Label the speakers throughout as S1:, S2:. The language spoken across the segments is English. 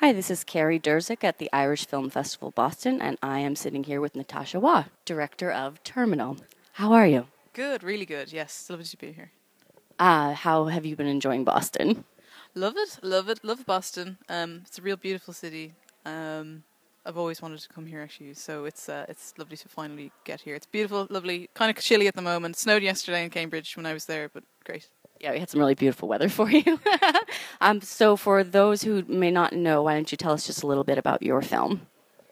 S1: Hi, this is Carrie Durzik at the Irish Film Festival Boston, and I am sitting here with Natasha Waugh, director of Terminal. How are you?
S2: Good, really good. Yes, lovely to be here.
S1: Uh, how have you been enjoying Boston?
S2: Love it, love it, love Boston. Um, it's a real beautiful city. Um, I've always wanted to come here actually, so it's uh, it's lovely to finally get here. It's beautiful, lovely, kind of chilly at the moment. Snowed yesterday in Cambridge when I was there, but great.
S1: Yeah, we had some really beautiful weather for you. um, so, for those who may not know, why don't you tell us just a little bit about your film?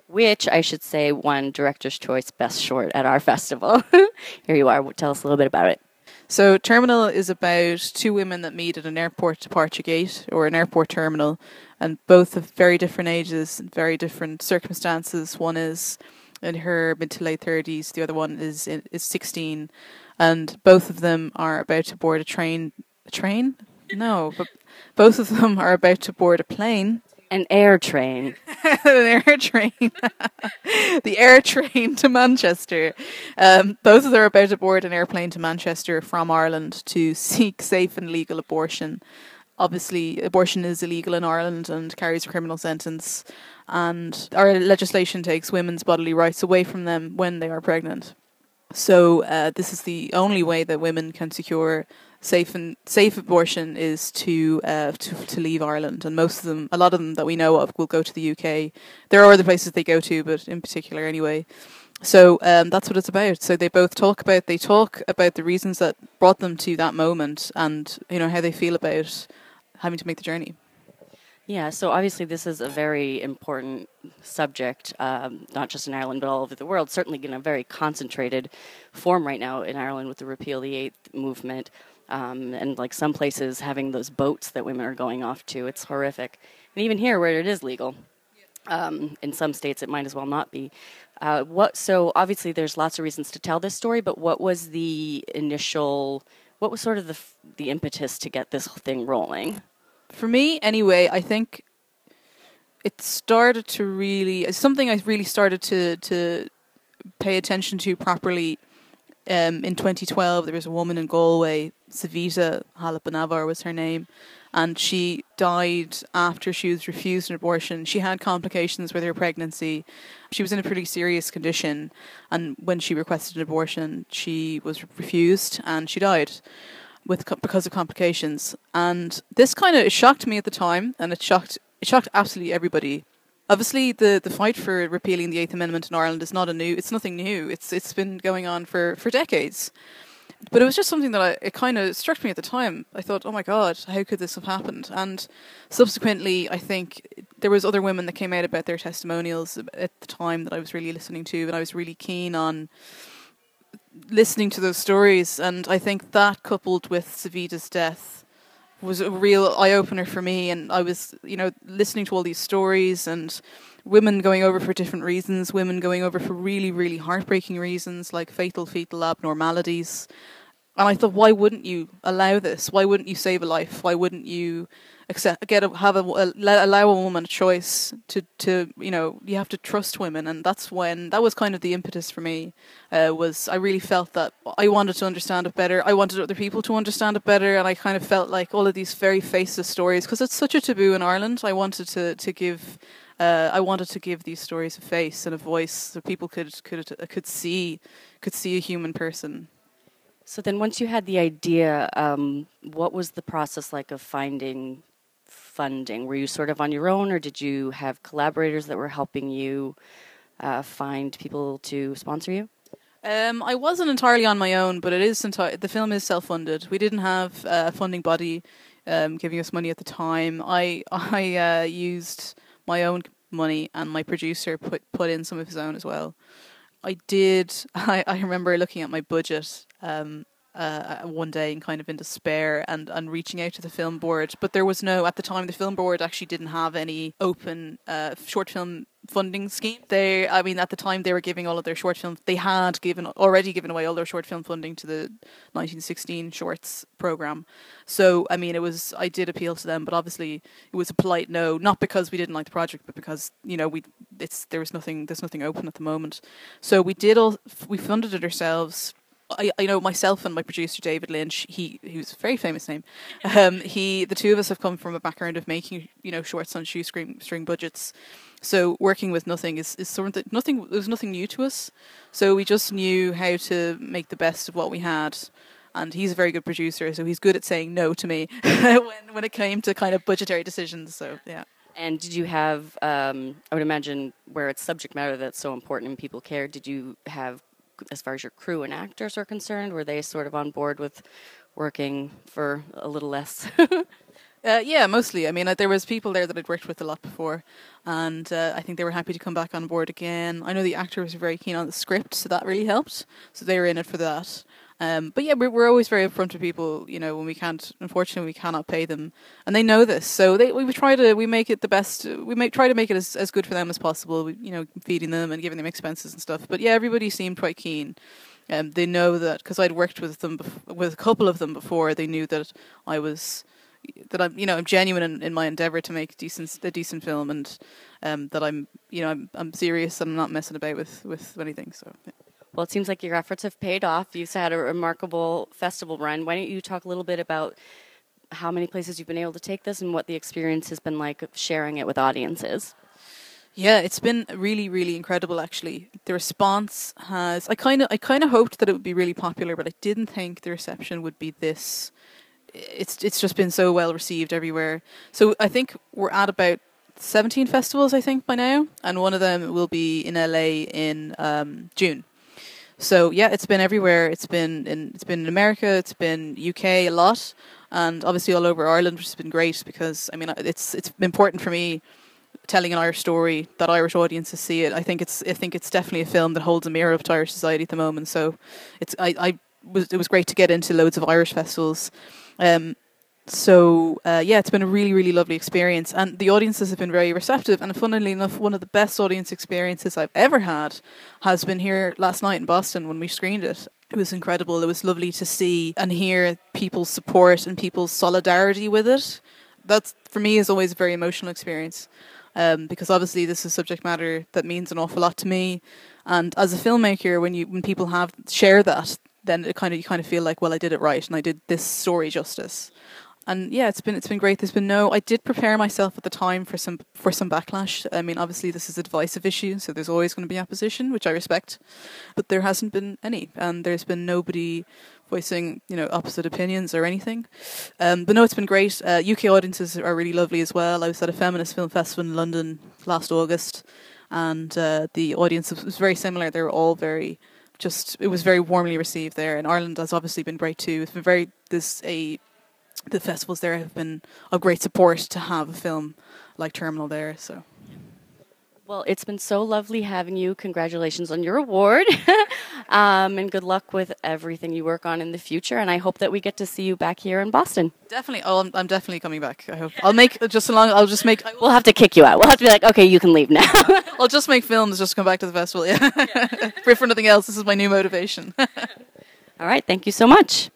S1: Which I should say won Director's Choice Best Short at our festival. Here you are. Tell us a little bit about it.
S2: So, Terminal is about two women that meet at an airport departure gate or an airport terminal, and both of very different ages and very different circumstances. One is in her mid to late 30s, the other one is is 16 and both of them are about to board a train. A train? No, but both of them are about to board a plane.
S1: An air train.
S2: An air train. the air train to Manchester. Um, both of them are about to board an airplane to Manchester from Ireland to seek safe and legal abortion. Obviously, abortion is illegal in Ireland and carries a criminal sentence, and our legislation takes women's bodily rights away from them when they are pregnant. So uh, this is the only way that women can secure safe and safe abortion is to, uh, to to leave Ireland, and most of them, a lot of them that we know of, will go to the UK. There are other places they go to, but in particular, anyway. So um, that's what it's about. So they both talk about they talk about the reasons that brought them to that moment, and you know how they feel about having to make the journey.
S1: Yeah, so obviously this is a very important subject, um, not just in Ireland but all over the world. Certainly in a very concentrated form right now in Ireland with the Repeal the Eighth movement, um, and like some places having those boats that women are going off to. It's horrific, and even here where it is legal, um, in some states it might as well not be. Uh, what? So obviously there's lots of reasons to tell this story, but what was the initial? What was sort of the the impetus to get this thing rolling?
S2: For me anyway, I think it started to really something I really started to to pay attention to properly. Um, in 2012, there was a woman in Galway, Savita Halappanavar was her name, and she died after she was refused an abortion. She had complications with her pregnancy. She was in a pretty serious condition, and when she requested an abortion, she was refused and she died with because of complications. And this kind of shocked me at the time, and it shocked it shocked absolutely everybody. Obviously, the, the fight for repealing the Eighth Amendment in Ireland is not a new. It's nothing new. It's it's been going on for, for decades. But it was just something that I, it kind of struck me at the time. I thought, oh my god, how could this have happened? And subsequently, I think there was other women that came out about their testimonials at the time that I was really listening to, and I was really keen on listening to those stories, and I think that coupled with Savita's death was a real eye opener for me. And I was, you know, listening to all these stories and women going over for different reasons, women going over for really, really heartbreaking reasons like fatal fetal abnormalities. And I thought, why wouldn't you allow this? Why wouldn't you save a life? Why wouldn't you accept get a, have a, allow a woman a choice to to you know you have to trust women. And that's when that was kind of the impetus for me uh, was I really felt that I wanted to understand it better. I wanted other people to understand it better. And I kind of felt like all of these very faceless stories because it's such a taboo in Ireland. I wanted to to give uh, I wanted to give these stories a face and a voice so people could could could see could see a human person
S1: so then once you had the idea um, what was the process like of finding funding? Were you sort of on your own, or did you have collaborators that were helping you uh, find people to sponsor you?
S2: Um, I wasn't entirely on my own, but it is enti- the film is self-funded. We didn't have a funding body um, giving us money at the time. I I uh, used my own money, and my producer put put in some of his own as well. I did. I, I remember looking at my budget um, uh, one day and kind of in despair and, and reaching out to the film board. But there was no, at the time, the film board actually didn't have any open uh, short film funding scheme. They, I mean, at the time they were giving all of their short films. They had given already given away all their short film funding to the 1916 shorts program. So, I mean, it was I did appeal to them, but obviously it was a polite no, not because we didn't like the project, but because you know we it's there was nothing there's nothing open at the moment. So we did all we funded it ourselves I, I know myself and my producer David Lynch. He who's a very famous name. Um, he the two of us have come from a background of making you know shorts on shoestring string budgets. So working with nothing is is something nothing. It was nothing new to us. So we just knew how to make the best of what we had. And he's a very good producer, so he's good at saying no to me when when it came to kind of budgetary decisions. So yeah.
S1: And did you have, um, I would imagine, where it's subject matter that's so important and people care, did you have, as far as your crew and actors are concerned, were they sort of on board with working for a little less?
S2: Uh, yeah, mostly. I mean, uh, there was people there that I'd worked with a lot before, and uh, I think they were happy to come back on board again. I know the actors were very keen on the script, so that really helped. So they were in it for that. Um, but yeah, we're, we're always very upfront with people. You know, when we can't, unfortunately, we cannot pay them, and they know this. So they we try to we make it the best. We make try to make it as as good for them as possible. We, you know, feeding them and giving them expenses and stuff. But yeah, everybody seemed quite keen. Um, they know that because I'd worked with them bef- with a couple of them before. They knew that I was that I'm you know I'm genuine in, in my endeavor to make decent a decent film and um, that I'm you know I'm I'm serious and I'm not messing about with with anything. So. Yeah.
S1: Well, it seems like your efforts have paid off. You've had a remarkable festival run. Why don't you talk a little bit about how many places you've been able to take this and what the experience has been like of sharing it with audiences?
S2: Yeah, it's been really, really incredible. Actually, the response has. I kind of, I kind of hoped that it would be really popular, but I didn't think the reception would be this. It's, it's just been so well received everywhere. So I think we're at about 17 festivals, I think, by now, and one of them will be in LA in um, June. So yeah, it's been everywhere. It's been in it's been in America. It's been UK a lot, and obviously all over Ireland, which has been great because I mean it's it's important for me telling an Irish story that Irish audiences see it. I think it's I think it's definitely a film that holds a mirror up to Irish society at the moment. So it's I, I was it was great to get into loads of Irish festivals. Um, so uh, yeah, it's been a really really lovely experience, and the audiences have been very receptive. And funnily enough, one of the best audience experiences I've ever had has been here last night in Boston when we screened it. It was incredible. It was lovely to see and hear people's support and people's solidarity with it. That's for me is always a very emotional experience. Um, because obviously this is subject matter that means an awful lot to me, and as a filmmaker, when you when people have share that, then it kind of you kind of feel like, well, I did it right and I did this story justice and yeah, it's been it's been great. There's been no. I did prepare myself at the time for some for some backlash. I mean, obviously this is a divisive issue, so there's always going to be opposition, which I respect, but there hasn't been any, and there's been nobody voicing you know opposite opinions or anything. Um, but no, it's been great. Uh, UK audiences are really lovely as well. I was at a feminist film festival in London last August, and uh, the audience was very similar. They were all very just it was very warmly received there. And Ireland has obviously been great too. It's been very there's a the festivals there have been of great support to have a film like Terminal there. So.
S1: Well, it's been so lovely having you. Congratulations on your award, um, and good luck with everything you work on in the future. And I hope that we get to see you back here in Boston.
S2: Definitely. Oh, I'm, I'm definitely coming back. I hope. I'll make just along. I'll just make.
S1: We'll have to kick you out. We'll have to be like, okay, you can leave now.
S2: I'll just make films. Just come back to the festival. Yeah. yeah. for nothing else, this is my new motivation.
S1: All right. Thank you so much.